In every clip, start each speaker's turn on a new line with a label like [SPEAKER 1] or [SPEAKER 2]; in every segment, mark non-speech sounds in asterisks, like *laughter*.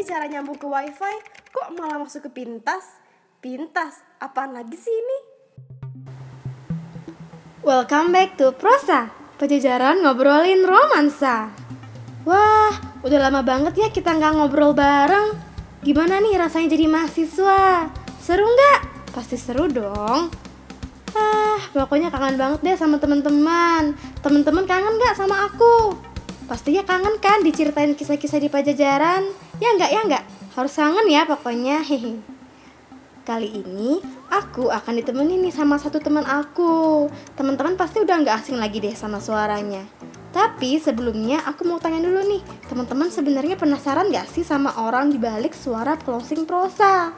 [SPEAKER 1] sih cara nyambung ke wifi? Kok malah masuk ke pintas? Pintas? Apaan lagi sih ini?
[SPEAKER 2] Welcome back to Prosa Pejajaran ngobrolin romansa Wah, udah lama banget ya kita nggak ngobrol bareng Gimana nih rasanya jadi mahasiswa? Seru nggak? Pasti seru dong Ah, pokoknya kangen banget deh sama teman-teman. Teman-teman kangen nggak sama aku? Pastinya kangen kan diceritain kisah-kisah di Pajajaran? Ya nggak, ya nggak? Harus kangen ya pokoknya. Hehe. Kali ini aku akan ditemenin nih sama satu teman aku. Teman-teman pasti udah nggak asing lagi deh sama suaranya. Tapi sebelumnya aku mau tanya dulu nih, teman-teman sebenarnya penasaran gak sih sama orang di balik suara closing prosa?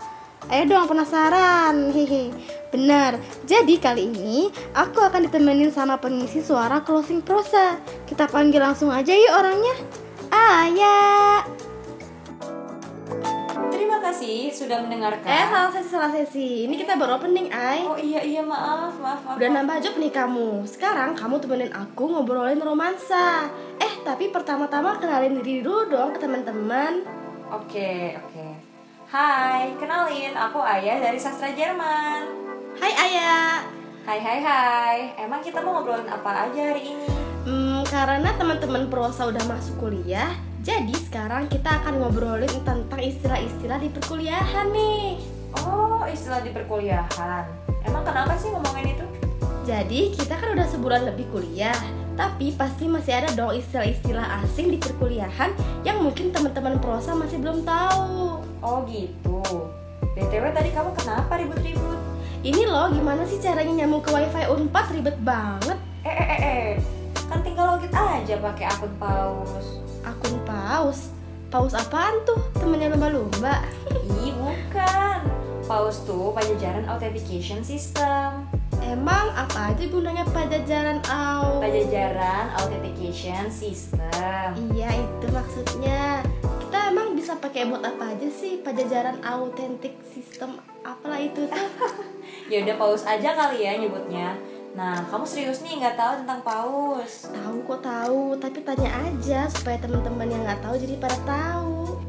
[SPEAKER 2] Ayo dong penasaran, hehe. Benar. Jadi kali ini aku akan ditemenin sama pengisi suara closing prosa. Kita panggil langsung aja yuk orangnya. Ayah.
[SPEAKER 3] Kasih sudah mendengarkan.
[SPEAKER 1] Eh, salah sesi, salah sesi. Ini kita baru opening, Ay.
[SPEAKER 3] Oh iya iya maaf maaf maaf.
[SPEAKER 1] Udah nambah job nih kamu. Sekarang kamu temenin aku ngobrolin romansa. Eh, tapi pertama-tama kenalin diri dulu dong ke teman-teman.
[SPEAKER 3] Oke oke. Hai, kenalin aku Ayah dari sastra Jerman.
[SPEAKER 1] Hai Ayah.
[SPEAKER 3] Hai hai hai. Emang kita mau ngobrolin apa aja hari ini?
[SPEAKER 1] Hmm, karena teman-teman prosa udah masuk kuliah, jadi sekarang kita akan ngobrolin tentang istilah-istilah di perkuliahan nih.
[SPEAKER 3] Oh istilah di perkuliahan. Emang kenapa sih ngomongin itu?
[SPEAKER 1] Jadi kita kan udah sebulan lebih kuliah, tapi pasti masih ada dong istilah-istilah asing di perkuliahan yang mungkin teman-teman prosa masih belum tahu.
[SPEAKER 3] Oh gitu. btw tadi kamu kenapa ribut-ribut?
[SPEAKER 1] Ini loh gimana sih caranya nyambung ke wifi Unpad ribet banget.
[SPEAKER 3] Eh eh eh eh. Kan tinggal login aja pakai akun paus.
[SPEAKER 1] Akun paus. Paus apaan tuh? Temennya lumba-lumba.
[SPEAKER 3] Ih bukan. Paus tuh pajajaran authentication system.
[SPEAKER 1] Emang apa aja gunanya pajajaran au?
[SPEAKER 3] Pajajaran Authentication System.
[SPEAKER 1] Iya itu maksudnya. Kita emang bisa pakai bot apa aja sih pajajaran authentic system apalah itu tuh? *laughs*
[SPEAKER 3] Ya udah paus aja kali ya nyebutnya. Nah, kamu serius nih nggak tahu tentang paus?
[SPEAKER 1] tahu kok tahu, tapi tanya aja supaya teman-teman yang nggak tahu jadi pada tahu.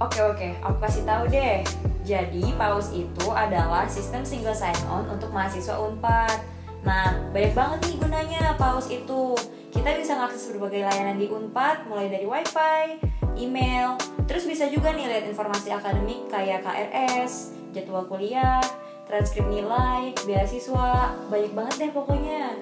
[SPEAKER 3] Oke oke, aku kasih tahu deh. Jadi paus itu adalah sistem single sign on untuk mahasiswa Unpad. Nah, banyak banget nih gunanya paus itu. Kita bisa mengakses berbagai layanan di Unpad, mulai dari wifi, email, terus bisa juga nih lihat informasi akademik kayak KRS, jadwal kuliah, transkrip nilai, beasiswa, banyak banget deh pokoknya.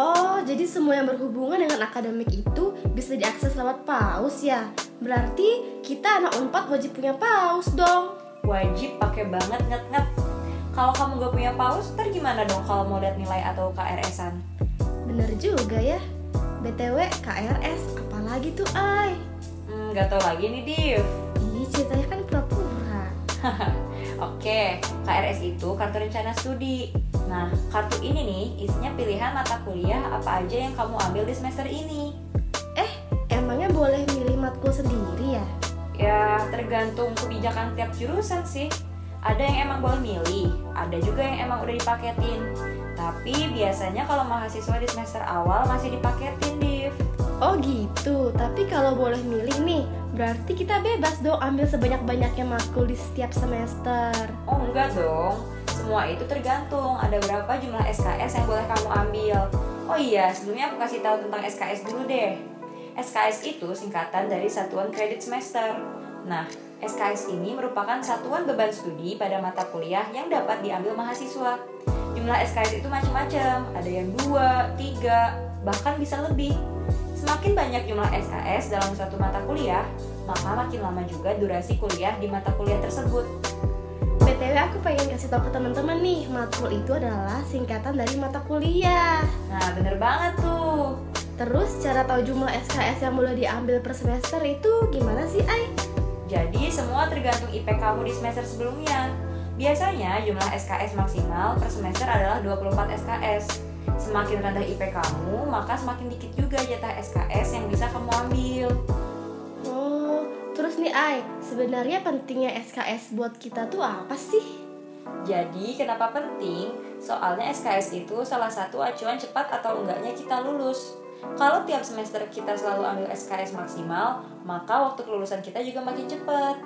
[SPEAKER 1] Oh, jadi semua yang berhubungan dengan akademik itu bisa diakses lewat paus ya? Berarti kita anak Unpad wajib punya paus dong.
[SPEAKER 3] Wajib pakai banget nget-nget. Kalau kamu gak punya paus, ntar gimana dong kalau mau lihat nilai atau KRS-an?
[SPEAKER 1] Bener juga ya. BTW KRS apalagi tuh ay?
[SPEAKER 3] Hmm, gak tau lagi nih, Div.
[SPEAKER 1] Ih, ceritanya kan. *laughs*
[SPEAKER 3] Oke, KRS itu kartu rencana studi. Nah, kartu ini nih isinya pilihan mata kuliah apa aja yang kamu ambil di semester ini.
[SPEAKER 1] Eh, emangnya boleh milih matkul sendiri ya?
[SPEAKER 3] Ya, tergantung kebijakan tiap jurusan sih. Ada yang emang boleh milih, ada juga yang emang udah dipaketin. Tapi biasanya kalau mahasiswa di semester awal masih dipaketin, Div.
[SPEAKER 1] Oh gitu, tapi kalau boleh milih nih, berarti kita bebas dong ambil sebanyak-banyaknya matkul di setiap semester.
[SPEAKER 3] Oh enggak dong, semua itu tergantung ada berapa jumlah SKS yang boleh kamu ambil. Oh iya, sebelumnya aku kasih tahu tentang SKS dulu deh. SKS itu singkatan dari Satuan Kredit Semester. Nah, SKS ini merupakan satuan beban studi pada mata kuliah yang dapat diambil mahasiswa. Jumlah SKS itu macam-macam, ada yang dua, tiga, bahkan bisa lebih. Semakin banyak jumlah SKS dalam suatu mata kuliah, maka makin lama juga durasi kuliah di mata kuliah tersebut.
[SPEAKER 1] BTW aku pengen kasih tahu ke teman-teman nih, matkul itu adalah singkatan dari mata kuliah.
[SPEAKER 3] Nah, bener banget tuh.
[SPEAKER 1] Terus cara tahu jumlah SKS yang boleh diambil per semester itu gimana sih, Ay?
[SPEAKER 3] Jadi, semua tergantung IP kamu di semester sebelumnya. Biasanya, jumlah SKS maksimal per semester adalah 24 SKS. Semakin rendah IP kamu, maka semakin dikit juga jatah SKS yang bisa kamu ambil.
[SPEAKER 1] Oh, terus nih Ay, sebenarnya pentingnya SKS buat kita tuh apa sih?
[SPEAKER 3] Jadi, kenapa penting? Soalnya SKS itu salah satu acuan cepat atau enggaknya kita lulus. Kalau tiap semester kita selalu ambil SKS maksimal, maka waktu kelulusan kita juga makin cepat.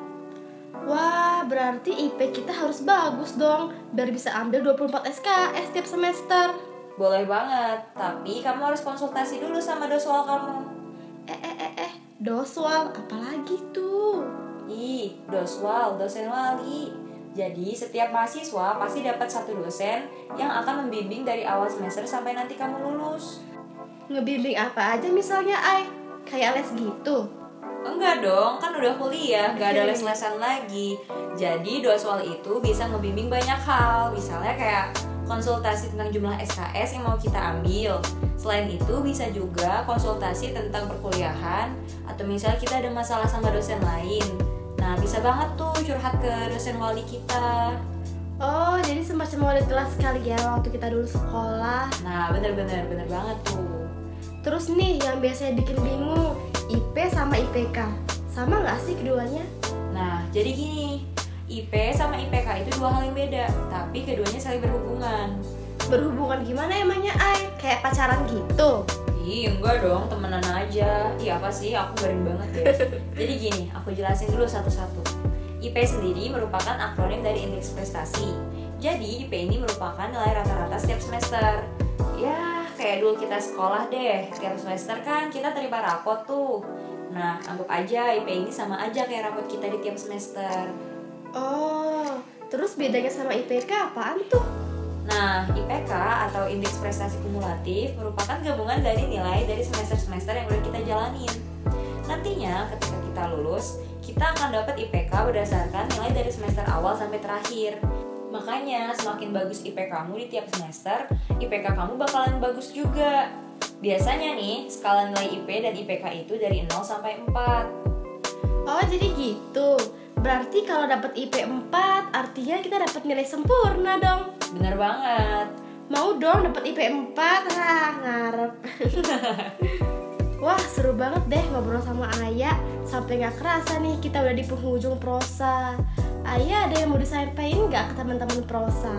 [SPEAKER 1] Wah, berarti IP kita harus bagus dong biar bisa ambil 24 SKS tiap semester.
[SPEAKER 3] Boleh banget, tapi kamu harus konsultasi dulu sama doswal kamu.
[SPEAKER 1] Eh eh eh eh, doswal apalagi tuh?
[SPEAKER 3] Ih, doswal, dosen wali. Jadi setiap mahasiswa pasti dapat satu dosen yang akan membimbing dari awal semester sampai nanti kamu lulus.
[SPEAKER 1] Ngebimbing apa aja misalnya, Ai? Kayak les gitu?
[SPEAKER 3] Enggak dong, kan udah kuliah, gak ada *laughs* les-lesan lagi. Jadi doswal itu bisa ngebimbing banyak hal, misalnya kayak konsultasi tentang jumlah SKS yang mau kita ambil. Selain itu bisa juga konsultasi tentang perkuliahan atau misalnya kita ada masalah sama dosen lain. Nah, bisa banget tuh curhat ke dosen wali kita.
[SPEAKER 1] Oh, jadi semacam wali kelas kali ya waktu kita dulu sekolah.
[SPEAKER 3] Nah, bener-bener bener banget tuh.
[SPEAKER 1] Terus nih yang biasanya bikin bingung, IP sama IPK. Sama nggak sih keduanya?
[SPEAKER 3] Nah, jadi gini, IP sama IPK itu dua hal yang beda, tapi keduanya saling berhubungan.
[SPEAKER 1] Berhubungan gimana emangnya, Ai? Kayak pacaran gitu?
[SPEAKER 3] Ih, enggak dong, temenan aja. Iya apa sih, aku garing banget deh. *laughs* Jadi gini, aku jelasin dulu satu-satu. IP sendiri merupakan akronim dari indeks prestasi. Jadi, IP ini merupakan nilai rata-rata setiap semester. Ya, kayak dulu kita sekolah deh. Setiap semester kan kita terima rapot tuh. Nah, anggap aja IP ini sama aja kayak rapot kita di tiap semester.
[SPEAKER 1] Oh, terus bedanya sama IPK apaan tuh?
[SPEAKER 3] Nah, IPK atau Indeks Prestasi Kumulatif merupakan gabungan dari nilai dari semester-semester yang udah kita jalanin. Nantinya, ketika kita lulus, kita akan dapat IPK berdasarkan nilai dari semester awal sampai terakhir. Makanya, semakin bagus IP kamu di tiap semester, IPK kamu bakalan bagus juga. Biasanya nih, skala nilai IP dan IPK itu dari 0 sampai 4.
[SPEAKER 1] Oh, jadi gitu. Berarti kalau dapat IP 4, artinya kita dapat nilai sempurna dong.
[SPEAKER 3] Bener banget.
[SPEAKER 1] Mau dong dapat IP 4, ah ngarep. *laughs* Wah seru banget deh ngobrol sama Ayah Sampai gak kerasa nih kita udah di penghujung prosa Ayah ada yang mau disampaikan nggak ke teman-teman prosa?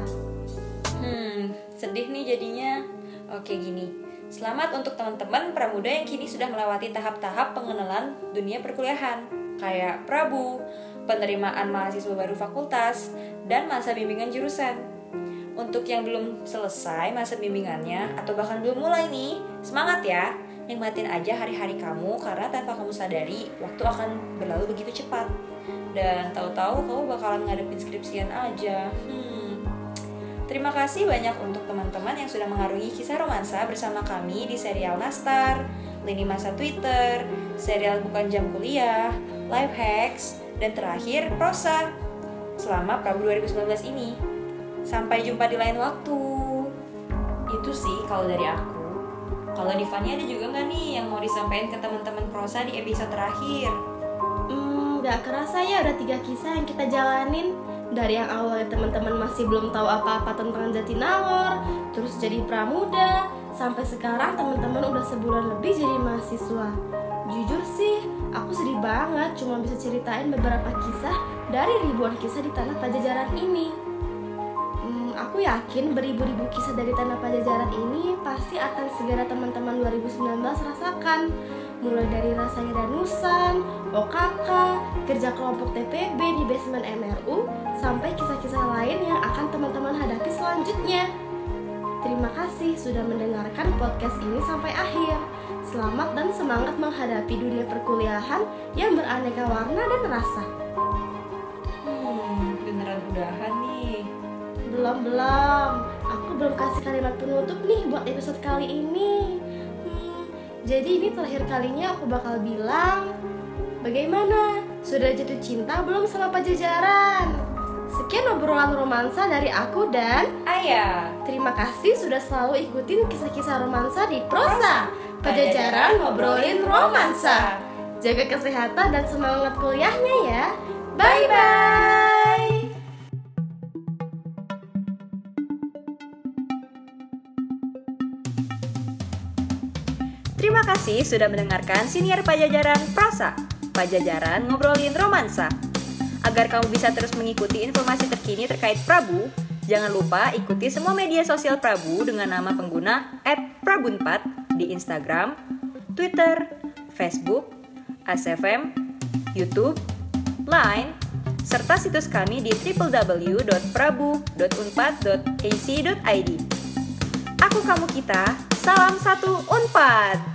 [SPEAKER 3] Hmm, sedih nih jadinya. Oke gini, selamat untuk teman-teman pramuda yang kini sudah melewati tahap-tahap pengenalan dunia perkuliahan Kayak Prabu, penerimaan mahasiswa baru fakultas, dan masa bimbingan jurusan. Untuk yang belum selesai masa bimbingannya atau bahkan belum mulai nih, semangat ya! Nikmatin aja hari-hari kamu karena tanpa kamu sadari, waktu akan berlalu begitu cepat. Dan tahu-tahu kamu bakalan ngadepin skripsian aja. Hmm, Terima kasih banyak untuk teman-teman yang sudah mengarungi kisah romansa bersama kami di serial Nastar, Lini Masa Twitter, serial Bukan Jam Kuliah, Life Hacks, dan terakhir Prosa. Selama Prabu 2019 ini. Sampai jumpa di lain waktu. Itu sih kalau dari aku. Kalau Divani ada juga nggak nih yang mau disampaikan ke teman-teman Prosa di episode terakhir?
[SPEAKER 1] Hmm, gak kerasa ya udah tiga kisah yang kita jalanin dari yang awalnya teman-teman masih belum tahu apa-apa tentang Jatinangor, terus jadi pramuda, sampai sekarang teman-teman udah sebulan lebih jadi mahasiswa. Jujur sih, aku sedih banget cuma bisa ceritain beberapa kisah dari ribuan kisah di tanah Pajajaran ini. Hmm, aku yakin beribu-ribu kisah dari tanah Pajajaran ini pasti akan segera teman-teman 2019 rasakan mulai dari rasanya danusan, OKK, kerja kelompok TPB di basement MRU, sampai kisah-kisah lain yang akan teman-teman hadapi selanjutnya. Terima kasih sudah mendengarkan podcast ini sampai akhir. Selamat dan semangat menghadapi dunia perkuliahan yang beraneka warna dan rasa.
[SPEAKER 3] Hmm, beneran udahan nih.
[SPEAKER 1] Belum belum, aku belum kasih kalimat penutup nih buat episode kali ini. Hmm, jadi ini terakhir kalinya aku bakal bilang, bagaimana? Sudah jatuh cinta belum sama Pajajaran? Sekian obrolan romansa dari aku dan
[SPEAKER 3] Ayah.
[SPEAKER 1] terima kasih sudah selalu ikutin kisah-kisah romansa di Prosa. Pajajaran ngobrolin romansa. Jaga kesehatan dan semangat kuliahnya ya. Bye bye.
[SPEAKER 3] Terima kasih sudah mendengarkan siniar Pajajaran Prosa. Pajajaran ngobrolin romansa. Agar kamu bisa terus mengikuti informasi terkini terkait Prabu, jangan lupa ikuti semua media sosial Prabu dengan nama pengguna @prabunpat di Instagram, Twitter, Facebook, ASFM, YouTube, Line, serta situs kami di www.prabu.unpad.ac.id. Aku kamu kita, salam satu Unpad.